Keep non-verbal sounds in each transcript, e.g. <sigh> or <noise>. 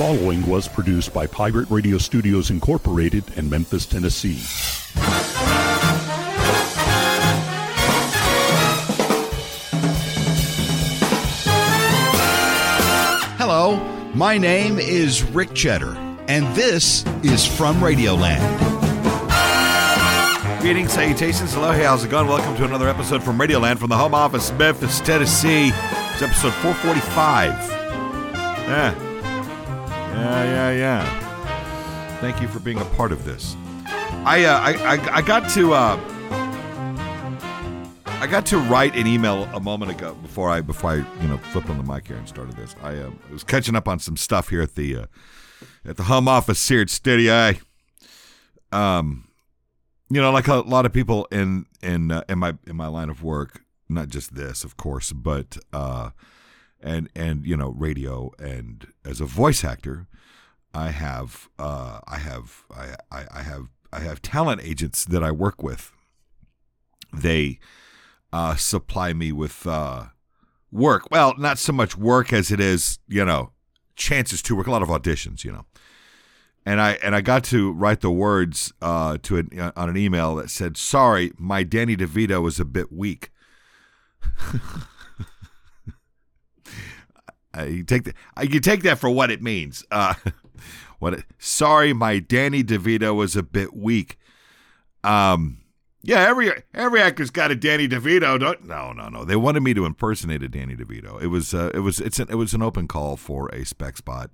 following was produced by Pirate Radio Studios Incorporated in Memphis, Tennessee. Hello, my name is Rick Cheddar, and this is From Radioland. Greetings, salutations, hello, hey, how's it going? Welcome to another episode from Radioland from the home office, Memphis, Tennessee. It's episode 445. Yeah. Yeah, yeah, yeah. Thank you for being a part of this. I, uh, I, I, I got to, uh, I got to write an email a moment ago before I, before I, you know, flipped on the mic here and started this. I uh, was catching up on some stuff here at the, uh, at the home office here at Studio A. Um, you know, like a lot of people in in uh, in my in my line of work, not just this, of course, but uh, and and you know, radio and as a voice actor, I have uh, I have I, I, I have I have talent agents that I work with. They uh, supply me with uh, work. Well, not so much work as it is, you know, chances to work. A lot of auditions, you know and I and I got to write the words uh, to an, uh, on an email that said, "Sorry, my Danny DeVito is a bit weak." <laughs> uh, you take that. Uh, you take that for what it means. Uh, <laughs> what? It, sorry, my Danny DeVito was a bit weak. Um. Yeah, every every actor's got a Danny DeVito. Don't no no no. They wanted me to impersonate a Danny DeVito. It was uh, it was it's an, it was an open call for a spec spot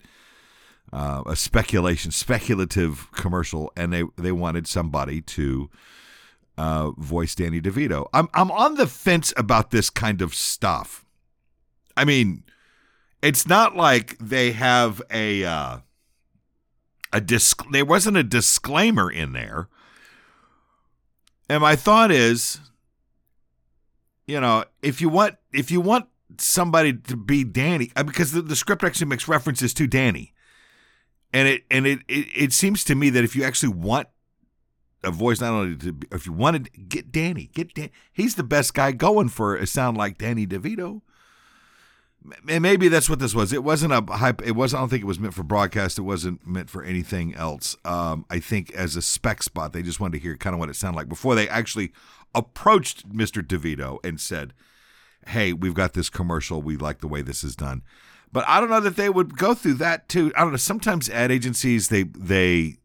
uh, a speculation, speculative commercial, and they they wanted somebody to uh, voice Danny DeVito. I'm I'm on the fence about this kind of stuff. I mean, it's not like they have a uh, a disc. There wasn't a disclaimer in there, and my thought is, you know, if you want if you want somebody to be Danny, uh, because the, the script actually makes references to Danny and it and it, it it seems to me that if you actually want a voice, not only to be, if you wanted to get Danny, get Dan, he's the best guy going for a sound like Danny DeVito. Maybe that's what this was. It wasn't a hype. It wasn't. I don't think it was meant for broadcast. It wasn't meant for anything else. Um, I think as a spec spot, they just wanted to hear kind of what it sounded like before they actually approached Mr. DeVito and said, "Hey, we've got this commercial. We like the way this is done." But I don't know that they would go through that too. I don't know. Sometimes ad agencies they they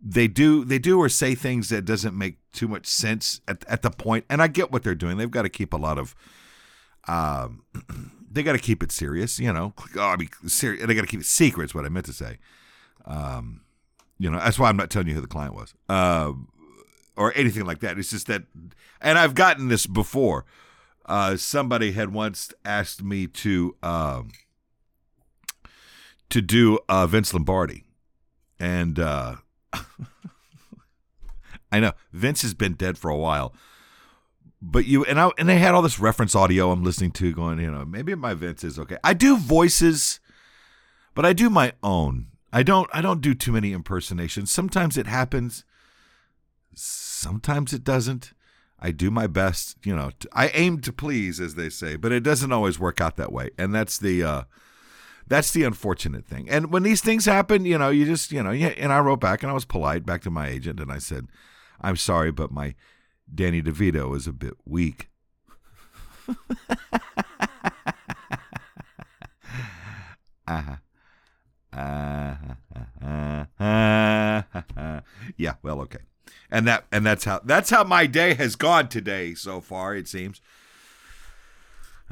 they do they do or say things that doesn't make too much sense at at the point. And I get what they're doing. They've got to keep a lot of um <clears throat> they got to keep it serious, you know. Oh, I mean, serious. They got to keep it secret. Is what I meant to say. Um, you know, that's why I'm not telling you who the client was, uh, or anything like that. It's just that, and I've gotten this before. Uh, somebody had once asked me to um, to do uh, Vince Lombardi, and uh, <laughs> I know Vince has been dead for a while, but you and I and they had all this reference audio I'm listening to, going, you know, maybe my Vince is okay. I do voices, but I do my own. I don't. I don't do too many impersonations. Sometimes it happens. Sometimes it doesn't. I do my best, you know. To, I aim to please, as they say, but it doesn't always work out that way, and that's the. Uh, that's the unfortunate thing. And when these things happen, you know, you just, you know, yeah. And I wrote back and I was polite back to my agent and I said, I'm sorry, but my Danny DeVito is a bit weak. <laughs> yeah, well, okay. And that and that's how that's how my day has gone today so far, it seems.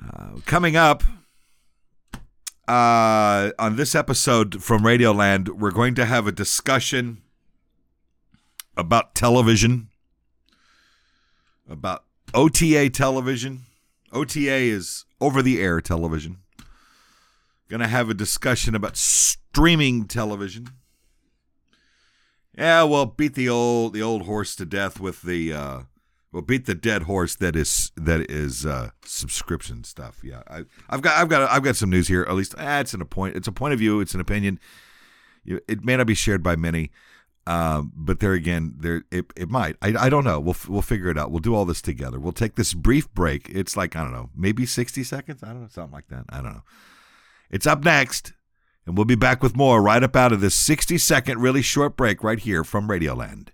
Uh, coming up, uh, on this episode from Radioland, we're going to have a discussion about television, about OTA television. OTA is over the air television. To have a discussion about streaming television. Yeah, well, beat the old the old horse to death with the uh, well, beat the dead horse that is that is uh, subscription stuff. Yeah, I, have got I've got I've got some news here. At least ah, it's an a point. It's a point of view. It's an opinion. It may not be shared by many, um, but there again, there it, it might. I, I don't know. We'll we'll figure it out. We'll do all this together. We'll take this brief break. It's like I don't know, maybe sixty seconds. I don't know, something like that. I don't know. It's up next. And we'll be back with more right up out of this 60 second, really short break right here from Radioland.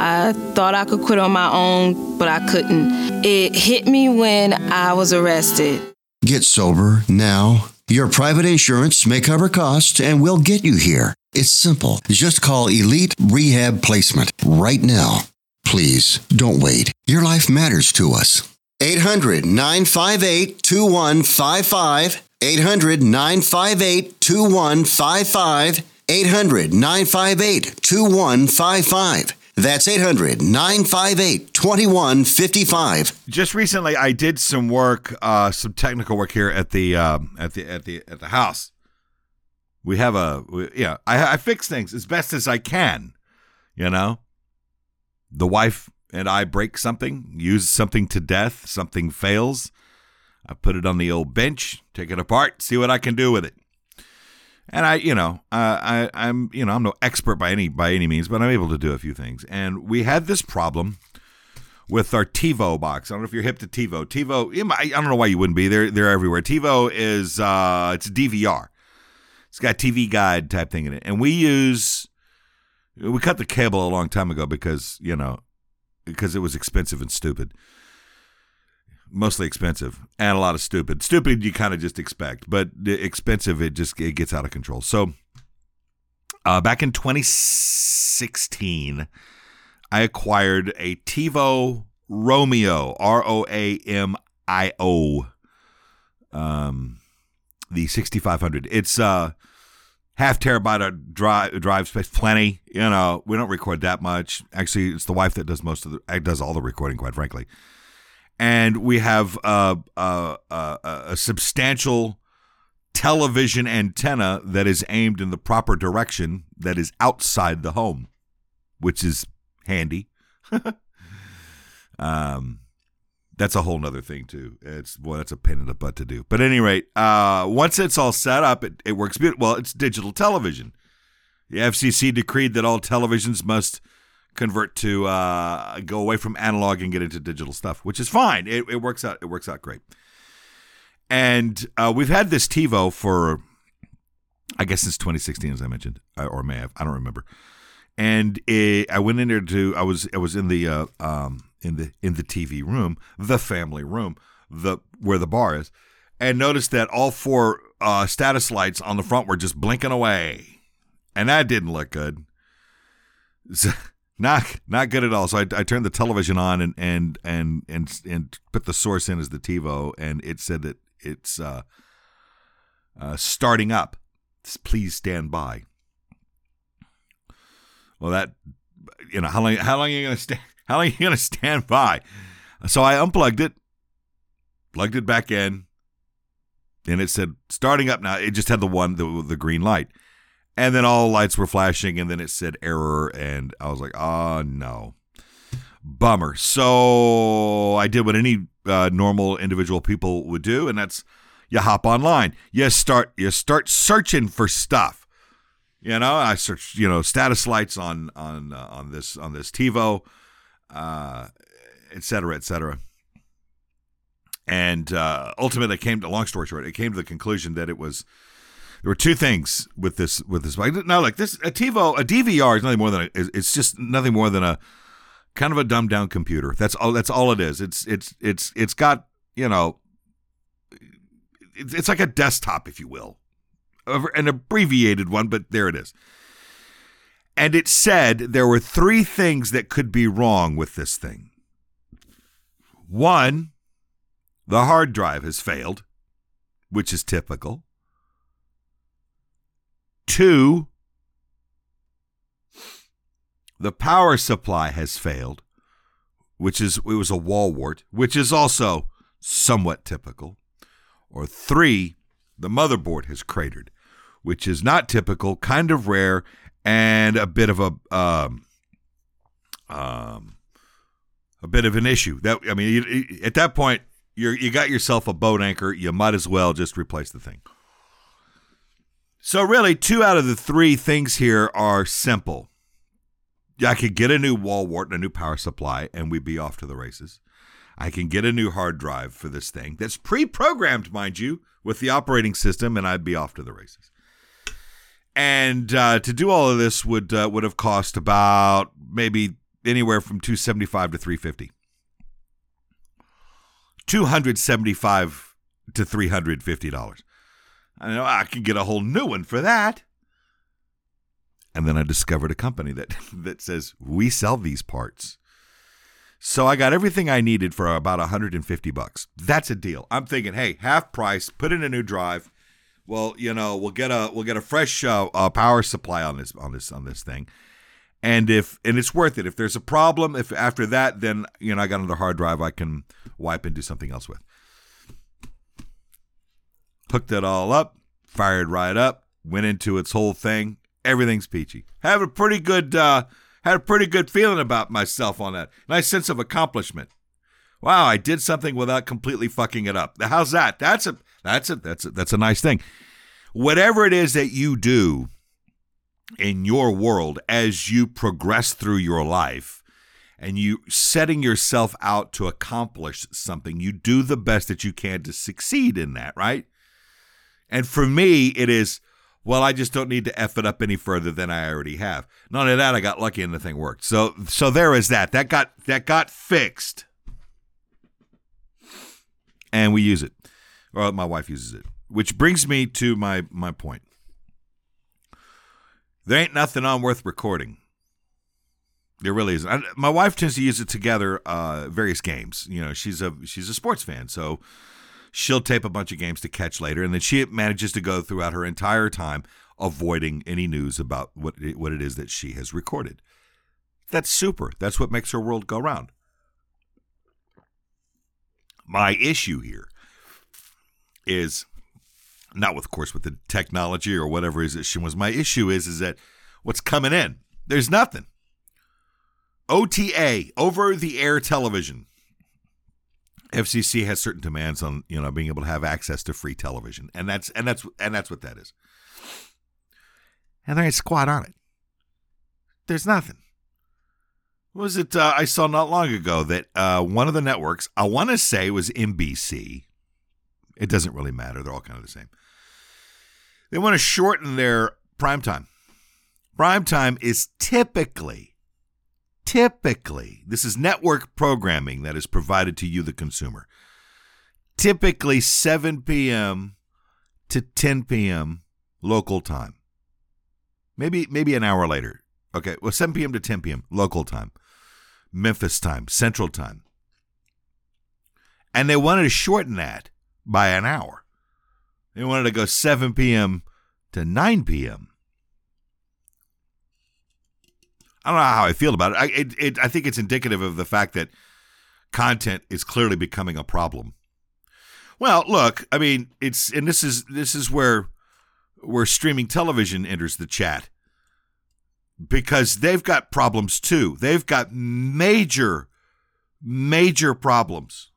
I thought I could quit on my own, but I couldn't. It hit me when I was arrested. Get sober now. Your private insurance may cover costs and we'll get you here. It's simple. Just call Elite Rehab Placement right now. Please don't wait. Your life matters to us. 800 958 2155. 800 958 2155. 800 958 2155. That's 800 958 2155. Just recently, I did some work, uh, some technical work here at the um, at the at the at the house. We have a we, yeah. I, I fix things as best as I can. You know, the wife and I break something, use something to death, something fails. I put it on the old bench, take it apart, see what I can do with it and I, you know, uh, I, I'm, you know, I'm no expert by any by any means, but I'm able to do a few things. And we had this problem with our TiVo box. I don't know if you're hip to TiVo. TiVo, I don't know why you wouldn't be. They're they're everywhere. TiVo is uh, it's DVR. It's got TV guide type thing in it, and we use we cut the cable a long time ago because you know because it was expensive and stupid mostly expensive and a lot of stupid. Stupid you kind of just expect, but expensive it just it gets out of control. So uh, back in 2016, I acquired a TiVo Roamio R O A M I O, um, the 6500. It's uh half terabyte of drive drive space, plenty. You know, we don't record that much. Actually, it's the wife that does most of the does all the recording. Quite frankly and we have a, a, substantial television antenna that is aimed in the proper direction that is outside the home, which is handy. <laughs> um, that's a whole nother thing too. It's boy, that's a pain in the butt to do. But at any rate, uh, once it's all set up, it, it works beautiful. Well, it's digital television. The FCC decreed that all televisions must convert to uh, go away from analog and get into digital stuff, which is fine. It, it works out. It works out great. And uh, we've had this TiVo for, I guess, since 2016, as I mentioned, uh, or may have. I don't remember. And it, I went in there to. I was. I was in the uh, um, in the in the TV room, the family room, the where the bar is, and noticed that all four uh, status lights on the front were just blinking away, and that didn't look good. <laughs> So, not not good at all. So I, I turned the television on and and and and and put the source in as the TiVo, and it said that it's uh, uh, starting up. Please stand by. Well, that you know how long how long are you gonna stand how long are you gonna stand by? So I unplugged it, plugged it back in, and it said starting up now. It just had the one the the green light. And then all the lights were flashing, and then it said error, and I was like, oh no. Bummer. So I did what any uh, normal individual people would do, and that's you hop online. You start you start searching for stuff. You know, I searched you know status lights on on uh, on this on this TiVo, uh, et cetera, et cetera. And uh, ultimately, came to long story short, it came to the conclusion that it was there were two things with this with this bike. Now, like this, a TiVo, a DVR is nothing more than a, it's just nothing more than a kind of a dumbed down computer. That's all. That's all it is. It's it's it's it's got you know, it's, it's like a desktop, if you will, an abbreviated one, but there it is. And it said there were three things that could be wrong with this thing. One, the hard drive has failed, which is typical. Two, the power supply has failed, which is it was a wall wart, which is also somewhat typical. Or three, the motherboard has cratered, which is not typical, kind of rare, and a bit of a um, um, a bit of an issue. That I mean, you, at that point, you you got yourself a boat anchor. You might as well just replace the thing. So really, two out of the three things here are simple. I could get a new wall wart and a new power supply, and we'd be off to the races. I can get a new hard drive for this thing that's pre-programmed, mind you, with the operating system, and I'd be off to the races. And uh, to do all of this would uh, would have cost about maybe anywhere from 275 to 350 275 to 350 dollars i know i can get a whole new one for that. And then i discovered a company that <laughs> that says we sell these parts. So i got everything i needed for about 150 bucks. That's a deal. I'm thinking hey half price put in a new drive. Well you know we'll get a we'll get a fresh uh, uh, power supply on this on this on this thing. And if and it's worth it. If there's a problem if after that then you know i got another hard drive i can wipe and do something else with hooked it all up fired right up went into its whole thing. Everything's peachy. Have a pretty good uh had a pretty good feeling about myself on that. Nice sense of accomplishment. Wow i did something without completely fucking it up. How's that? That's a that's a that's a, that's a nice thing. Whatever it is that you do in your world as you progress through your life and you setting yourself out to accomplish something you do the best that you can to succeed in that right and for me it is well i just don't need to f it up any further than i already have. Not only that i got lucky and the thing worked. So so there is that. That got that got fixed. And we use it. Or my wife uses it. Which brings me to my my point. There ain't nothing on worth recording. There really isn't. I, my wife tends to use it together uh, various games. You know, she's a she's a sports fan, so she'll tape a bunch of games to catch later, and then she manages to go throughout her entire time avoiding any news about what it, what it is that she has recorded. That's super. That's what makes her world go round. My issue here is not with, of course, with the technology or whatever is issue was. My issue is is that what's coming in, there's nothing. OTA, over the air television. FCC has certain demands on you know being able to have access to free television, and that's and that's and that's what that is. And ain't squat on it. There's nothing. What was it uh, I saw not long ago that uh, one of the networks, I want to say was NBC. It doesn't really matter; they're all kind of the same. They want to shorten their prime time. Prime time is typically, typically, this is network programming that is provided to you, the consumer. Typically 7 p.m. to 10 p.m. local time. Maybe maybe an hour later. Okay, well 7 p.m. to 10 p.m. local time. Memphis time, Central time. And they wanted to shorten that by an hour. They wanted to go 7 p.m. to 9 p.m. I don't know how I feel about it. I, it, it. I think it's indicative of the fact that content is clearly becoming a problem. Well, look, I mean, it's and this is this is where where streaming television enters the chat because they've got problems too. They've got major major problems.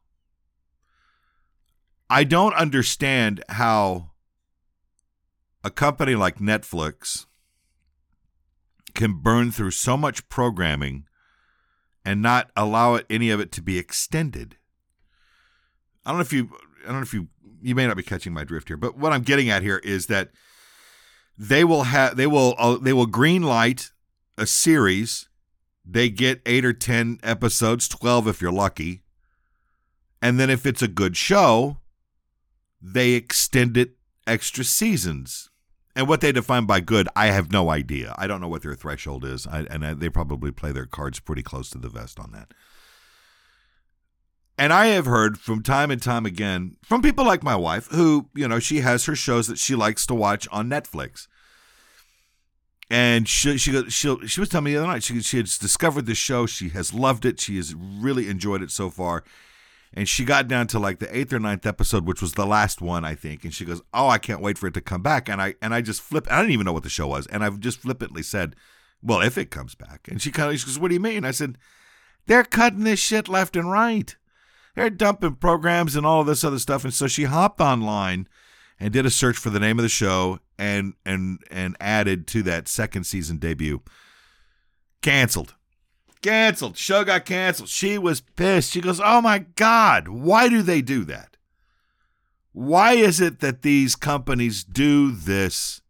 I don't understand how a company like Netflix can burn through so much programming and not allow it any of it to be extended. I don't know if you I don't know if you you may not be catching my drift here, but what I'm getting at here is that they will have they will uh, they will green light a series. They get 8 or 10 episodes, 12 if you're lucky. And then if it's a good show, they extend it extra seasons. And what they define by good, I have no idea. I don't know what their threshold is, I, and I, they probably play their cards pretty close to the vest on that. And I have heard from time and time again from people like my wife, who, you know, she has her shows that she likes to watch on Netflix. And she she she, she was telling me the other night she she has discovered the show. She has loved it. She has really enjoyed it so far and she got down to like the eighth or ninth episode, which was the last one, I think. And she goes, "Oh, I can't wait for it to come back." And I and I just flip. I didn't even know what the show was, and I've just flippantly said, Well, if it comes back. And she kind of she goes, What do you mean? I said, They're cutting this shit left and right. They're dumping programs and all of this other stuff. And so she hopped online and did a search for the name of the show and and and added to that second season debut. Canceled. Canceled. Show got canceled. She was pissed. She goes, Oh my God, why do they do that? Why is it that these companies do this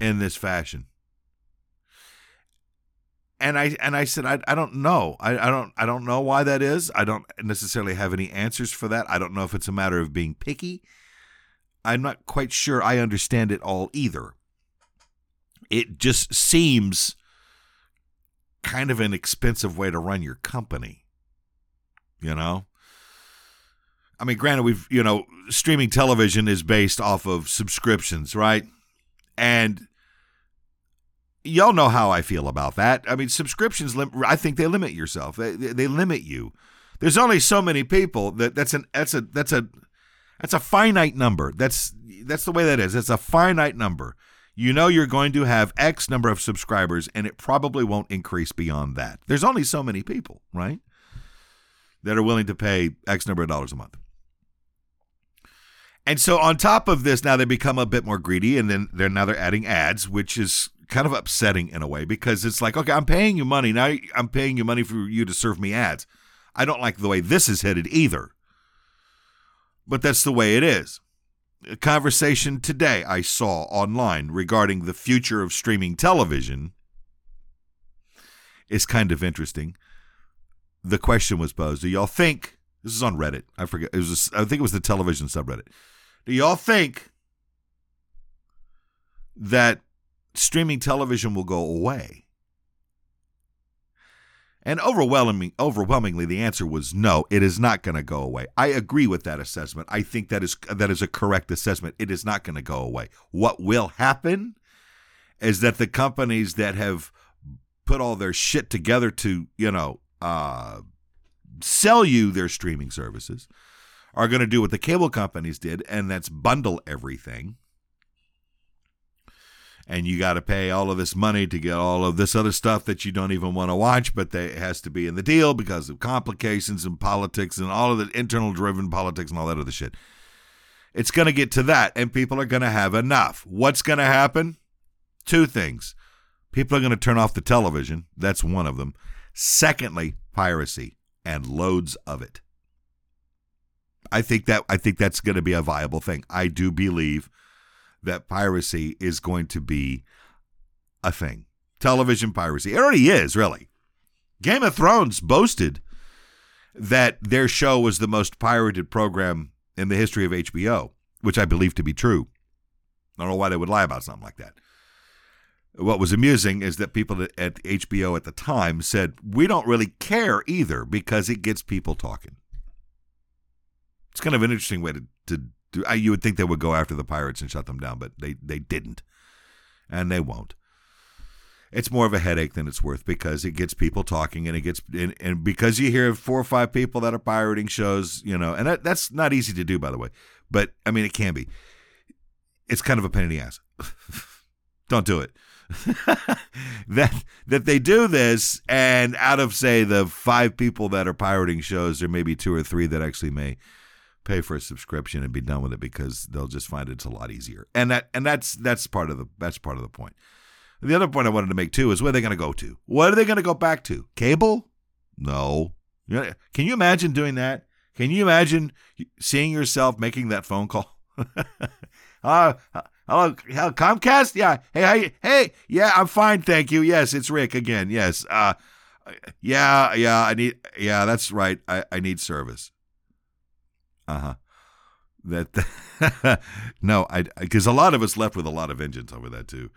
in this fashion? And I and I said I, I don't know I, I don't I don't know why that is I don't necessarily have any answers for that I don't know if it's a matter of being picky I'm not quite sure I understand it all either it just seems kind of an expensive way to run your company you know I mean, granted, we've, you know, streaming television is based off of subscriptions, right? And y'all know how I feel about that. I mean, subscriptions, lim- I think they limit yourself. They, they limit you. There's only so many people that that's an that's a that's a that's a finite number. That's that's the way that is. It's a finite number. You know you're going to have X number of subscribers and it probably won't increase beyond that. There's only so many people, right? That are willing to pay X number of dollars a month. And so on top of this, now they become a bit more greedy, and then they're now they're adding ads, which is kind of upsetting in a way because it's like, okay, I'm paying you money now. I'm paying you money for you to serve me ads. I don't like the way this is headed either, but that's the way it is. Conversation today I saw online regarding the future of streaming television is kind of interesting. The question was posed: Do y'all think this is on Reddit? I forget. It was. A, I think it was the television subreddit. Do y'all think that streaming television will go away? And overwhelming, overwhelmingly, the answer was no. It is not going to go away. I agree with that assessment. I think that is that is a correct assessment. It is not going to go away. What will happen is that the companies that have put all their shit together to, you know, uh, sell you their streaming services are going to do what the cable companies did, and that's bundle everything. And you got to pay all of this money to get all of this other stuff that you don't even want to watch, but they, it has to be in the deal because of complications and politics and all of the internal driven politics and all that other shit. It's going to get to that, and people are going to have enough. What's going to happen? Two things. People are going to turn off the television. That's one of them. Secondly, piracy and loads of it. I think that I think that's going to be a viable thing. I do believe that piracy is going to be a thing. Television piracy. It already is, really. Game of Thrones boasted that their show was the most pirated program in the history of HBO, which I believe to be true. I don't know why they would lie about something like that. What was amusing is that people at HBO at the time said, We don't really care either because it gets people talking. It's kind of an interesting way to, to do. You would think they would go after the pirates and shut them down, but they, they didn't. And they won't. It's more of a headache than it's worth because it gets people talking and it gets, and, and because you hear four or five people that are pirating shows, you know, and that, that's not easy to do, by the way. But I mean, it can be. It's kind of a pain in the ass. <laughs> Don't do it. <laughs> that that they do this, and out of say the five people that are pirating shows, there may be two or three that actually may pay for a subscription and be done with it because they'll just find it's a lot easier. And that and that's that's part of the that's part of the point. The other point I wanted to make too is where are they going to go to? What are they going to go back to? Cable? No. Can you imagine doing that? Can you imagine seeing yourself making that phone call? <laughs> uh, hello, hello, Comcast? Yeah. Hey, hey, hey. Yeah, I'm fine, thank you. Yes, it's Rick again. Yes. Uh, yeah, yeah. I need. Yeah, that's right. I, I need service. Uh huh. That <laughs> no, I because a lot of us left with a lot of vengeance over that too.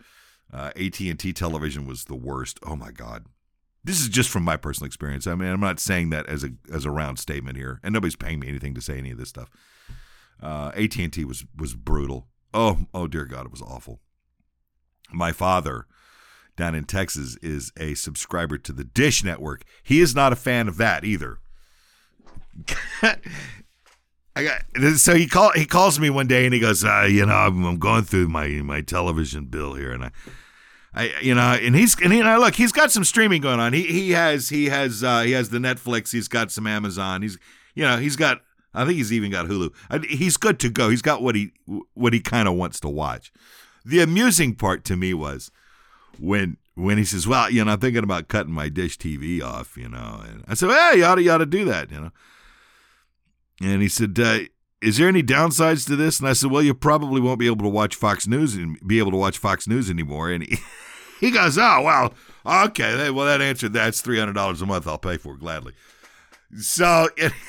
Uh, AT and T television was the worst. Oh my god. This is just from my personal experience. I mean, I'm not saying that as a as a round statement here, and nobody's paying me anything to say any of this stuff. Uh, AT and T was was brutal. Oh oh dear God, it was awful. My father down in Texas is a subscriber to the Dish Network. He is not a fan of that either. <laughs> I got so he call he calls me one day and he goes, uh, you know, I'm, I'm, going through my my television bill here, and I I, you know, and he's and he, look, he's got some streaming going on. He he has he has uh, he has the Netflix. He's got some Amazon. He's you know he's got I think he's even got Hulu. He's good to go. He's got what he what he kind of wants to watch. The amusing part to me was when when he says, "Well, you know, I'm thinking about cutting my dish TV off," you know, and I said, "Well, you ought to, you ought to do that," you know. And he said, uh, "Is there any downsides to this?" And I said, "Well, you probably won't be able to watch Fox News and be able to watch Fox News anymore." And he, <laughs> he goes, "Oh, well, okay, well that answered that. Three hundred dollars a month. I'll pay for it gladly." So. It, <laughs>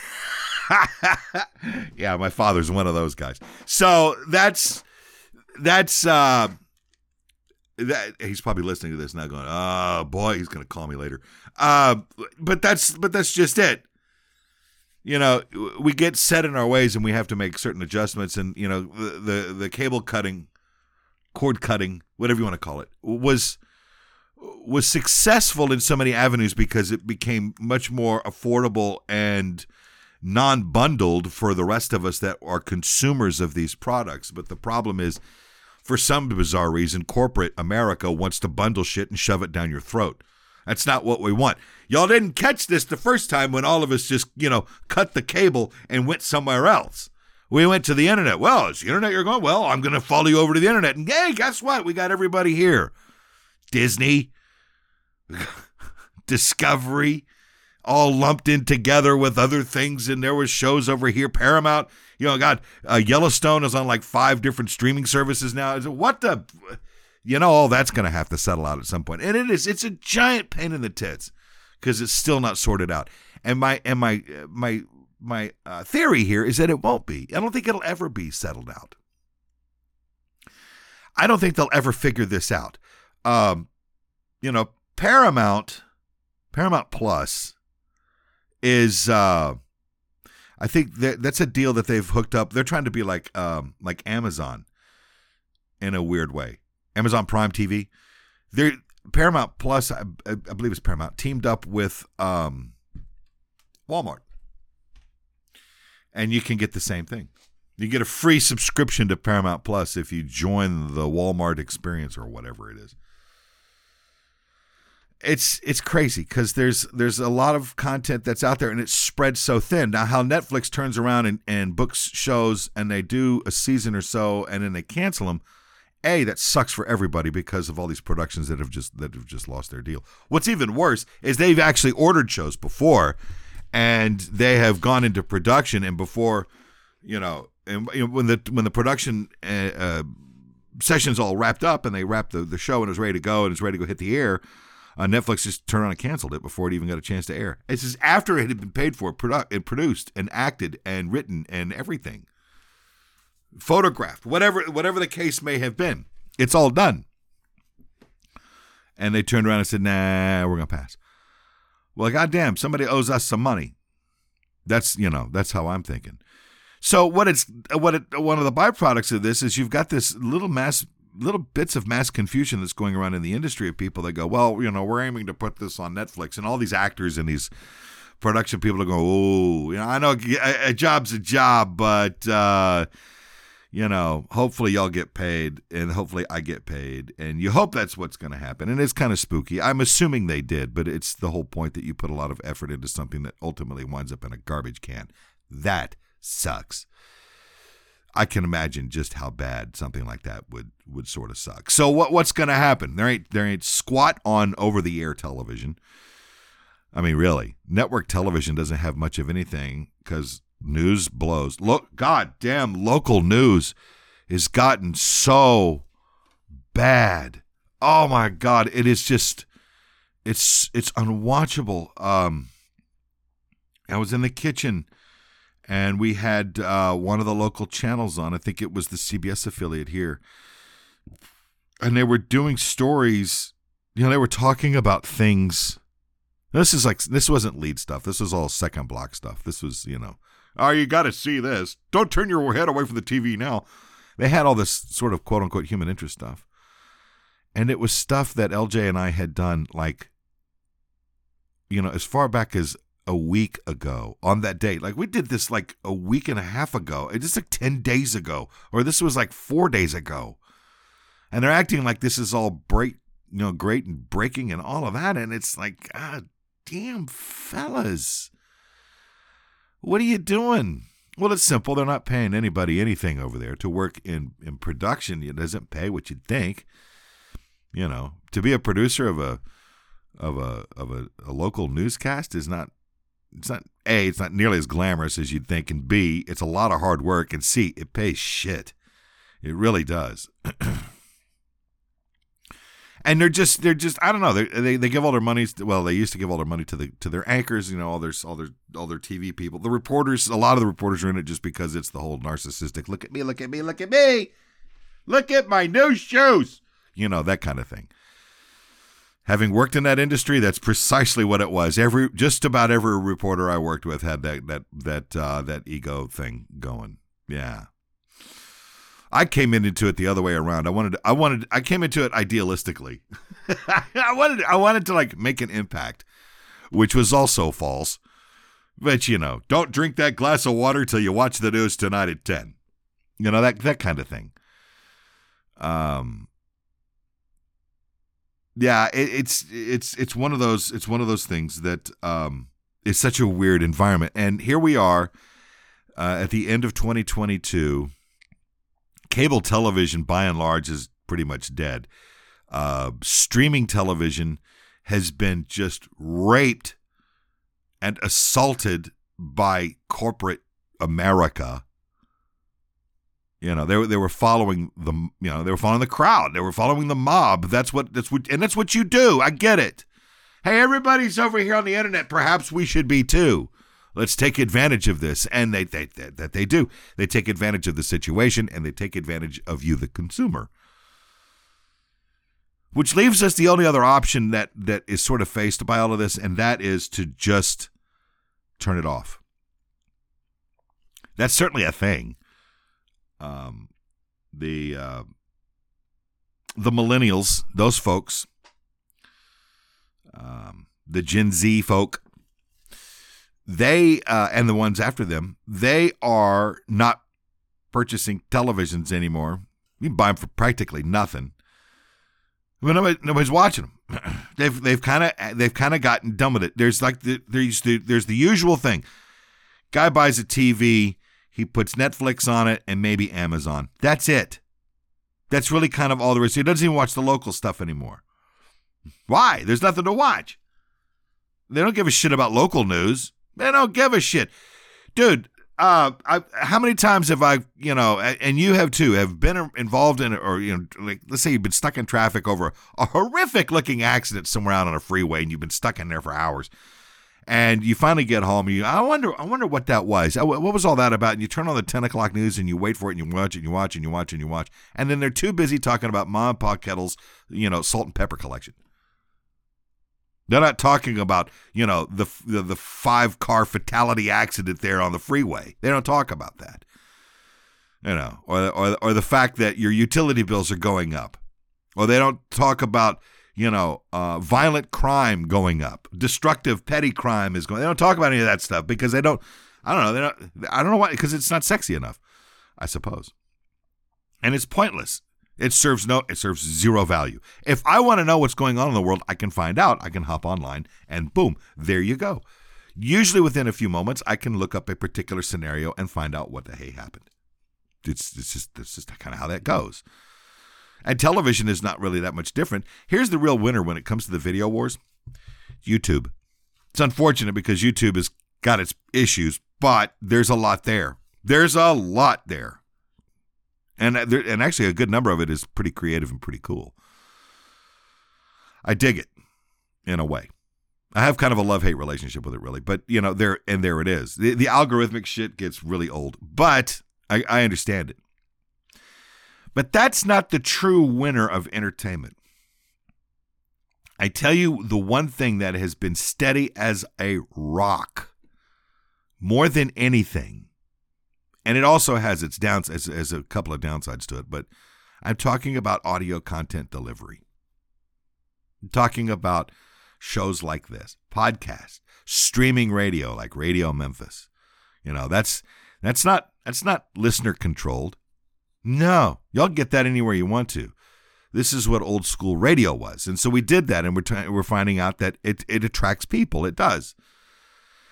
yeah, my father's one of those guys. So that's that's uh that he's probably listening to this now going, "Oh boy, he's going to call me later." Uh but that's but that's just it. You know, we get set in our ways and we have to make certain adjustments and you know, the the, the cable cutting, cord cutting, whatever you want to call it, was was successful in so many avenues because it became much more affordable and non-bundled for the rest of us that are consumers of these products. But the problem is for some bizarre reason, corporate America wants to bundle shit and shove it down your throat. That's not what we want. Y'all didn't catch this the first time when all of us just, you know, cut the cable and went somewhere else. We went to the internet. Well, it's the internet you're going. Well, I'm going to follow you over to the internet. And hey, guess what? We got everybody here. Disney, <laughs> Discovery, all lumped in together with other things. And there was shows over here. Paramount, you know, God, uh, Yellowstone is on like five different streaming services now. What the, you know, all that's going to have to settle out at some. And it is, it's a giant pain in the tits because it's still not sorted out. And my, and my, my, my uh, theory here is that it won't be. I don't think it'll ever be settled out. I don't think they'll ever figure this out. Um, you know, Paramount, Paramount Plus is uh I think that that's a deal that they've hooked up. They're trying to be like um like Amazon in a weird way. Amazon Prime TV. They're Paramount Plus, I, I believe it's Paramount, teamed up with um Walmart. And you can get the same thing. You get a free subscription to Paramount Plus if you join the Walmart experience or whatever it is it's it's crazy because there's there's a lot of content that's out there and it's spread so thin. Now how Netflix turns around and, and books shows and they do a season or so and then they cancel them. A that sucks for everybody because of all these productions that have just that have just lost their deal. What's even worse is they've actually ordered shows before, and they have gone into production and before, you know, and you know, when the when the production uh, uh, session's all wrapped up and they wrapped the the show and it was ready to go and it's ready to go hit the air uh, Netflix just turned on and canceled it before it even got a chance to air. This is after it had been paid for, produ- produced, and acted, and written, and everything, photographed, whatever whatever the case may have been. It's all done. And they turned around and said, "Nah, we're gonna pass." Well, goddamn, somebody owes us some money. That's you know that's how I'm thinking. So what it's what it, one of the byproducts of this is you've got this little mass little bits of mass confusion that's going around in the industry of people that go, well, you know, we're aiming to put this on Netflix, and all these actors and these production people are going, oh, you know, I know a, a job's a job, but uh, you know, hopefully y'all get paid, and hopefully I get paid, and you hope that's what's going to happen. And it's kind of spooky. I'm assuming they did, but it's the whole point that you put a lot of effort into something that ultimately winds up in a garbage can. That sucks. I can imagine just how bad something like that would would sort of suck. So what what's going to happen? There ain't there ain't squat on over the air television. I mean, really, network television doesn't have much of anything because news blows. Look, god damn, local news has gotten so bad. Oh my god, it is just it's it's unwatchable. Um, I was in the kitchen and we had uh, one of the local channels on. I think it was the CBS affiliate here, and they were doing stories. You know, they were talking about things. This is like this wasn't lead stuff. This was all second block stuff. This was you know, oh, you got to see this. Don't turn your head away from the TV now. They had all this sort of quote unquote human interest stuff, and it was stuff that LJ and I had done like, you know, as far back as a week ago on that date. Like we did this like a week and a half ago. It It's like 10 days ago, or this was like four days ago. And they're acting like this is all break, you know, great and breaking and all of that. And it's like, God damn, fellas, what are you doing? Well, it's simple. They're not paying anybody anything over there to work in, in production. It doesn't pay what you'd think. You know, to be a producer of a of a of a, a local newscast is not it's not a it's not nearly as glamorous as you'd think, and b it's a lot of hard work, and c it pays shit. It really does. <clears throat> and they're just they're just I don't know they they give all their money well they used to give all their money to the to their anchors you know all their all their all their TV people. The reporters a lot of the reporters are in it just because it's the whole narcissistic look at me look at me look at me. Look at my new shoes. You know that kind of thing. Having worked in that industry that's precisely what it was. Every just about every reporter I worked with had that that that uh, that ego thing going. Yeah I came into it the other way around. I wanted, I wanted, I came into it idealistically. <laughs> I wanted, I wanted to like make an impact, which was also false. But you know, don't drink that glass of water till you watch the news tonight at ten. You know that that kind of thing. Um. Yeah, it, it's it's it's one of those it's one of those things that um is such a weird environment, and here we are uh, at the end of 2022 cable television, by and large, is pretty much dead. Uh, streaming television has been just raped and assaulted by corporate America. You know, they they were following the you know they were following the crowd. They were following the mob. That's what that's what and that's what you do. I get it. Hey, everybody's over here on the internet. Perhaps we should be too. Let's take advantage of this. And they, they, they, that they do. They take advantage of the situation and they take advantage of you, the consumer. Which leaves us the only other option that, that is sort of faced by all of this, and that is to just turn it off. That's certainly a thing. Um, the uh, the millennials, those folks, um, the Gen Z folk, they uh, and the ones after them, they are not purchasing televisions anymore. You can buy them for practically nothing. But nobody, nobody's watching them. <clears throat> they've they've kind of they've kind of gotten done with it. There's like the there's the there's the usual thing. Guy buys a TV, he puts Netflix on it and maybe Amazon. That's it. That's really kind of all there is. He doesn't even watch the local stuff anymore. Why? There's nothing to watch. They don't give a shit about local news. They don't give a shit, dude. Uh, I, how many times have I, you know, and you have too, have been involved in, or you know, like let's say you've been stuck in traffic over a horrific looking accident somewhere out on a freeway, and you've been stuck in there for hours, and you finally get home. And you, I wonder, I wonder what that was. What was all that about? And you turn on the ten o'clock news, and you wait for it, and you watch and you watch, and you watch, and you watch, and then they're too busy talking about mom and pop kettles, you know, salt and pepper collection. They're not talking about you know the the, the five car fatality accident there on the freeway. They don't talk about that. You know, or or or the fact that your utility bills are going up, or they don't talk about you know uh, violent crime going up, destructive petty crime is going. They don't talk about any of that stuff because they don't. I don't know. They don't. I don't know why because it's not sexy enough. I suppose, and it's pointless. It serves no it serves zero value. If I want to know what's going on in the world, I can find out. I can hop online and boom, there you go. Usually within a few moments, I can look up a particular scenario and find out what the hey happened. It's, it's just it's just kind of how that goes. And television is not really that much different. Here's the real winner when it comes to the video wars. YouTube. It's unfortunate because YouTube has got its issues, but there's a lot there. There's a lot there and uh, there, and actually a good number of it is pretty creative and pretty cool. I dig it in a way. I have kind of a love hate relationship with it, really. But you know, there and there it is. The, the algorithmic shit gets really old, but I, I understand it. But that's not the true winner of entertainment. I tell you, the one thing that has been steady as a rock, more than anything, and it also has its downs as, as a couple of downsides to it. But I'm talking about audio content delivery. I'm talking about shows like this, podcasts, streaming radio like Radio Memphis. You know, that's that's not that's not listener controlled. No, y'all get that anywhere you want to. This is what old school radio was, and so we did that, and we're trying, we're finding out that it it attracts people. It does,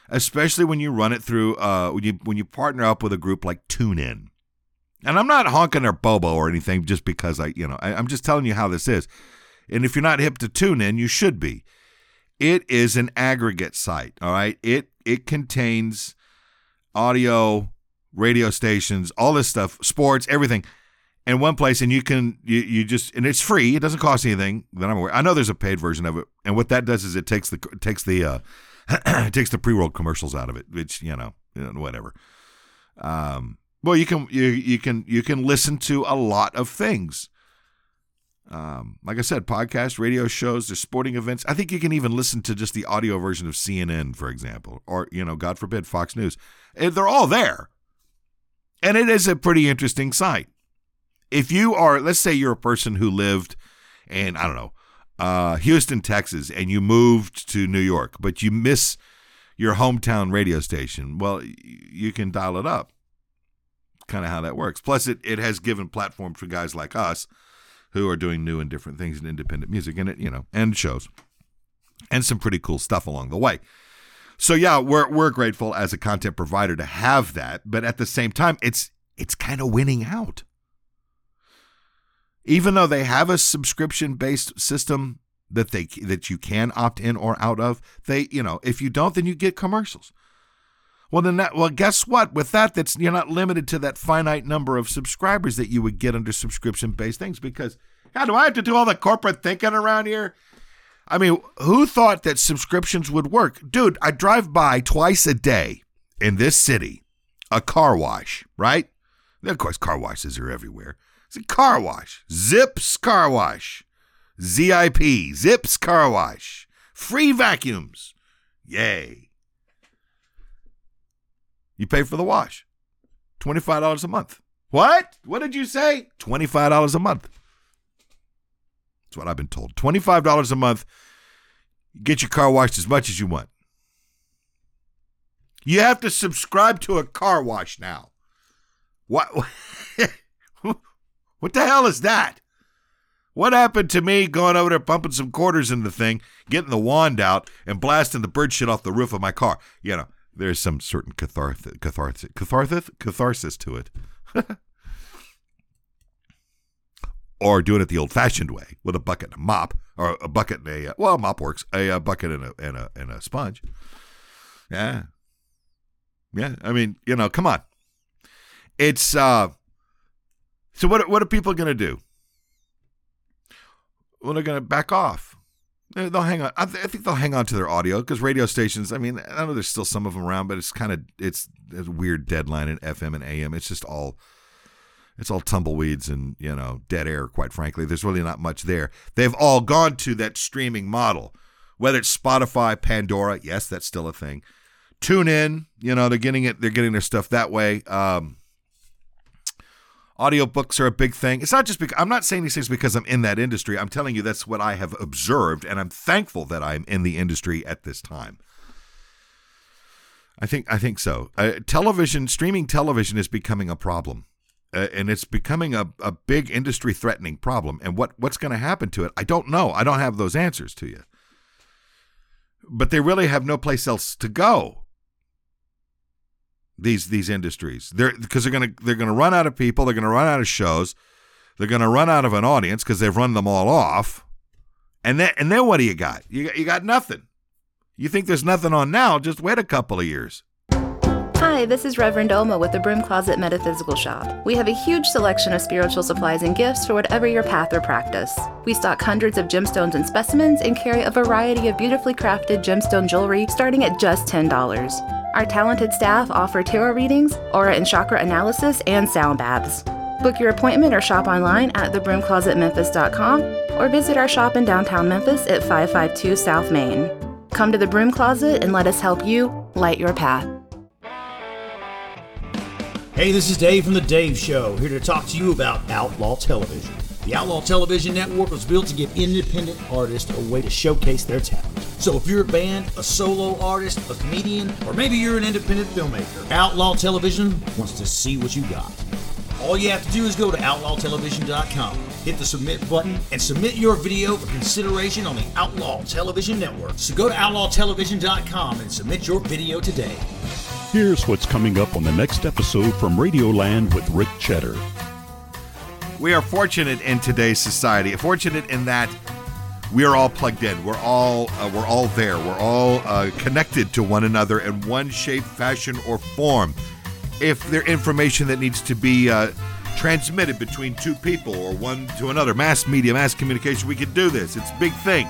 especially when you run it through uh, when you when you partner up with a group like TuneIn. And I'm not honking or bobo or anything just because I, you know, I, I'm just telling you how this is. And if you're not hip to TuneIn, you should be. It is an aggregate site, all right? It it contains audio, radio stations, all this stuff, sports, everything in one place and you can you, you just and it's free it doesn't cost anything that i'm aware i know there's a paid version of it and what that does is it takes the takes the uh <clears throat> it takes the pre-roll commercials out of it which you know, whatever um well you can you you can you can listen to a lot of things um, like I said, podcasts, radio shows, there's sporting events. I think you can even listen to just the audio version of CNN, for example, or you know, God forbid, Fox News. They're all there, and it is a pretty interesting site. If you are, let's say, you're a person who lived in I don't know, uh, Houston, Texas, and you moved to New York, but you miss your hometown radio station. Well, you can dial it up. Kind of how that works. Plus, it it has given platform for guys like us who are doing new and different things in independent music and it, you know, and shows and some pretty cool stuff along the way. So yeah, we're we're grateful as a content provider to have that, but at the same time, it's it's kind of winning out. Even though they have a subscription-based system that they that you can opt in or out of, they, you know, if you don't then you get commercials. Well, then that, well, guess what? With that, that's you're not limited to that finite number of subscribers that you would get under subscription-based things. Because how do I have to do all the corporate thinking around here? I mean, who thought that subscriptions would work, dude? I drive by twice a day in this city, a car wash, right? Of course, car washes are everywhere. It's a car wash, Zips Car Wash, ZIP, Zips Car Wash, free vacuums, yay. You pay for the wash. $25 a month. What? What did you say? $25 a month. That's what I've been told. $25 a month. Get your car washed as much as you want. You have to subscribe to a car wash now. What? <laughs> what the hell is that? What happened to me going over there pumping some quarters in the thing, getting the wand out, and blasting the bird shit off the roof of my car? You know, there's some certain catharsis, catharsis, catharsis, catharsis to it. <laughs> or doing it the old-fashioned way with a bucket and a mop, or a bucket and a well, a mop works, a, a bucket and a and a and a sponge. Yeah, yeah. I mean, you know, come on. It's uh. So what? What are people going to do? Well, they're going to back off. They'll hang on. I, th- I, think they'll hang on to their audio because radio stations. I mean, I know there's still some of them around, but it's kind of it's, it's a weird deadline in FM and AM. It's just all it's all tumbleweeds and you know dead air. Quite frankly, there's really not much there. They've all gone to that streaming model, whether it's Spotify, Pandora. Yes, that's still a thing. TuneIn. You know, they're getting it. They're getting their stuff that way. Um, Audiobooks are a big thing. It's not just because I'm not saying these things because I'm in that industry. I'm telling you that's what I have observed, and I'm thankful that I'm in the industry at this time. I think I think so. Uh, television, streaming television, is becoming a problem, uh, and it's becoming a, a big industry threatening problem. And what what's going to happen to it? I don't know. I don't have those answers to you. But they really have no place else to go these these industries. They're because they're gonna they're gonna run out of people. They're gonna run out of shows. They're gonna run out of an audience because they've run them all off. And then and then what do you got? You got, you got nothing. You think there's nothing on now? Just wait a couple of years. Hi, this is Reverend Oma with the Broom Closet Metaphysical Shop. We have a huge selection of spiritual supplies and gifts for whatever your path or practice. We stock hundreds of gemstones and specimens and carry a variety of beautifully crafted gemstone jewelry starting at just $10. Our talented staff offer tarot readings, aura and chakra analysis, and sound baths. Book your appointment or shop online at thebroomclosetmemphis.com or visit our shop in downtown Memphis at 552 South Main. Come to the Broom Closet and let us help you light your path. Hey, this is Dave from The Dave Show, here to talk to you about Outlaw Television. The Outlaw Television Network was built to give independent artists a way to showcase their talent. So if you're a band, a solo artist, a comedian, or maybe you're an independent filmmaker, Outlaw Television wants to see what you got. All you have to do is go to outlawtelevision.com hit the submit button and submit your video for consideration on the Outlaw Television Network. So go to outlawtelevision.com and submit your video today. Here's what's coming up on the next episode from Radioland with Rick Cheddar. We are fortunate in today's society, fortunate in that we are all plugged in. We're all uh, we're all there. We're all uh, connected to one another in one shape, fashion, or form. If there information that needs to be uh, transmitted between two people or one to another, mass media, mass communication, we can do this. It's a big thing.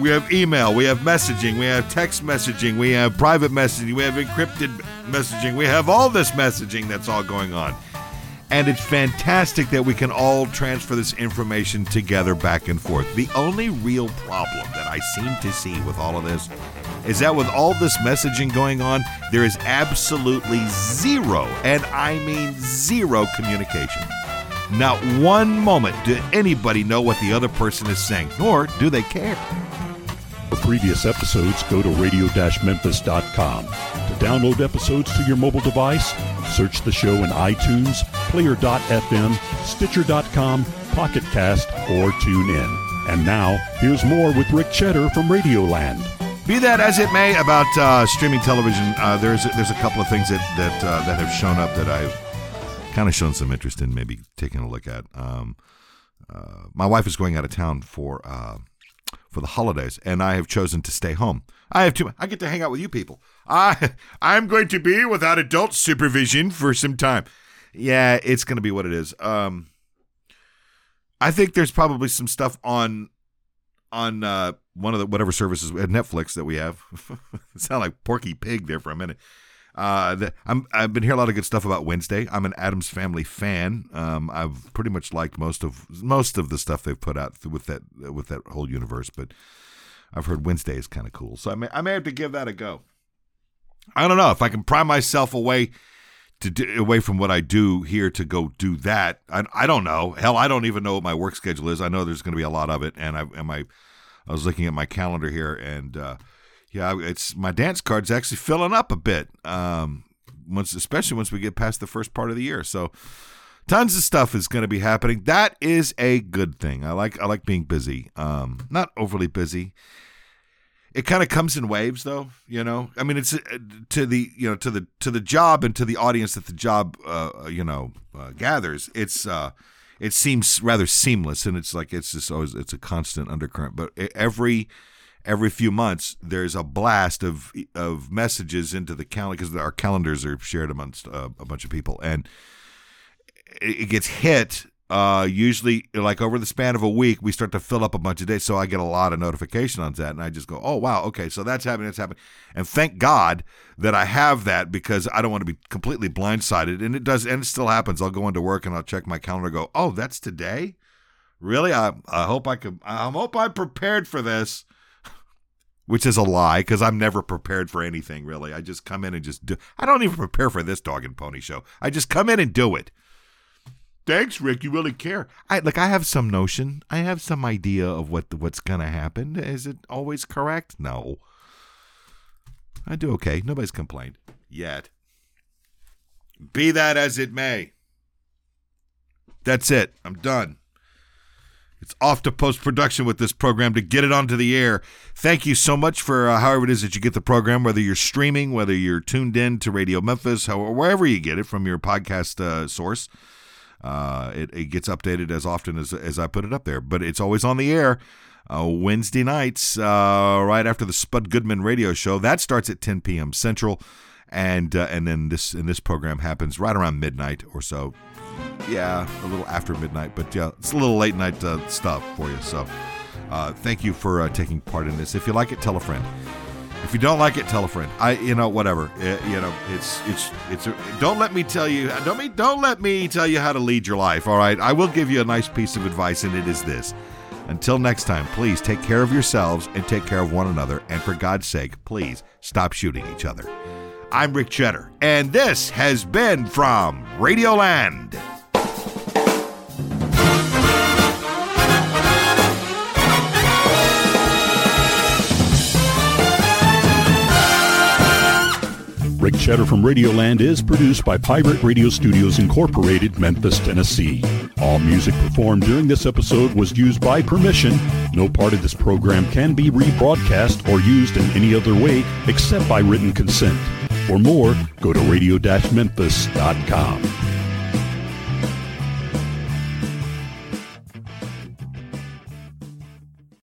We have email, we have messaging, we have text messaging, we have private messaging, we have encrypted messaging, we have all this messaging that's all going on. And it's fantastic that we can all transfer this information together back and forth. The only real problem that I seem to see with all of this is that with all this messaging going on, there is absolutely zero, and I mean zero communication. Not one moment do anybody know what the other person is saying, nor do they care. For previous episodes, go to radio-memphis.com. To download episodes to your mobile device, search the show in iTunes, Player.fm, Stitcher.com, Pocket Cast, or TuneIn. And now, here's more with Rick Cheddar from Radioland. Be that as it may, about uh, streaming television, uh, there's there's a couple of things that that uh, that have shown up that I've kind of shown some interest in, maybe taking a look at. Um, uh, my wife is going out of town for uh, for the holidays, and I have chosen to stay home. I have too. I get to hang out with you people. I <laughs> I'm going to be without adult supervision for some time. Yeah, it's going to be what it is. Um, I think there's probably some stuff on on uh, one of the whatever services at Netflix that we have. <laughs> sound like Porky Pig there for a minute. Uh, the, I'm I've been hearing a lot of good stuff about Wednesday. I'm an Addams Family fan. Um, I've pretty much liked most of most of the stuff they've put out with that with that whole universe, but I've heard Wednesday is kind of cool, so I may I may have to give that a go. I don't know if I can pry myself away to do, away from what I do here to go do that. I, I don't know. Hell, I don't even know what my work schedule is. I know there's going to be a lot of it, and I and my I was looking at my calendar here, and uh, yeah, it's my dance card's actually filling up a bit. Um, once, especially once we get past the first part of the year, so tons of stuff is going to be happening. That is a good thing. I like I like being busy. Um, not overly busy. It kind of comes in waves, though. You know, I mean, it's uh, to the you know to the to the job and to the audience that the job uh, you know uh, gathers. It's uh, it seems rather seamless, and it's like it's just always it's a constant undercurrent. But every every few months, there's a blast of of messages into the calendar because our calendars are shared amongst uh, a bunch of people, and it, it gets hit uh, usually like over the span of a week, we start to fill up a bunch of days. So I get a lot of notification on that, and I just go, "Oh wow, okay, so that's happening, that's happening." And thank God that I have that because I don't want to be completely blindsided. And it does, and it still happens. I'll go into work and I'll check my calendar. Go, "Oh, that's today." Really? I I hope I could. I hope I'm prepared for this. Which is a lie because I'm never prepared for anything really. I just come in and just do. I don't even prepare for this dog and pony show. I just come in and do it. Thanks, Rick. You really care. I like. I have some notion. I have some idea of what what's gonna happen. Is it always correct? No. I do okay. Nobody's complained yet. Be that as it may. That's it. I'm done. It's off to post production with this program to get it onto the air. Thank you so much for uh, however it is that you get the program, whether you're streaming, whether you're tuned in to Radio Memphis, however, wherever you get it from your podcast uh, source. Uh, it, it gets updated as often as, as I put it up there, but it's always on the air. Uh, Wednesday nights, uh, right after the Spud Goodman radio show. That starts at 10 p.m. Central, and uh, and then this and this program happens right around midnight or so. Yeah, a little after midnight, but yeah, it's a little late night uh, stuff for you. So, uh, thank you for uh, taking part in this. If you like it, tell a friend. If you don't like it, tell a friend. I, you know, whatever. It, you know, it's it's it's. A, don't let me tell you. Don't me. Don't let me tell you how to lead your life. All right. I will give you a nice piece of advice, and it is this. Until next time, please take care of yourselves and take care of one another. And for God's sake, please stop shooting each other. I'm Rick Cheddar, and this has been from Radioland. Rick Cheddar from Radioland is produced by Pirate Radio Studios Incorporated, Memphis, Tennessee. All music performed during this episode was used by permission. No part of this program can be rebroadcast or used in any other way except by written consent. For more, go to radio-memphis.com.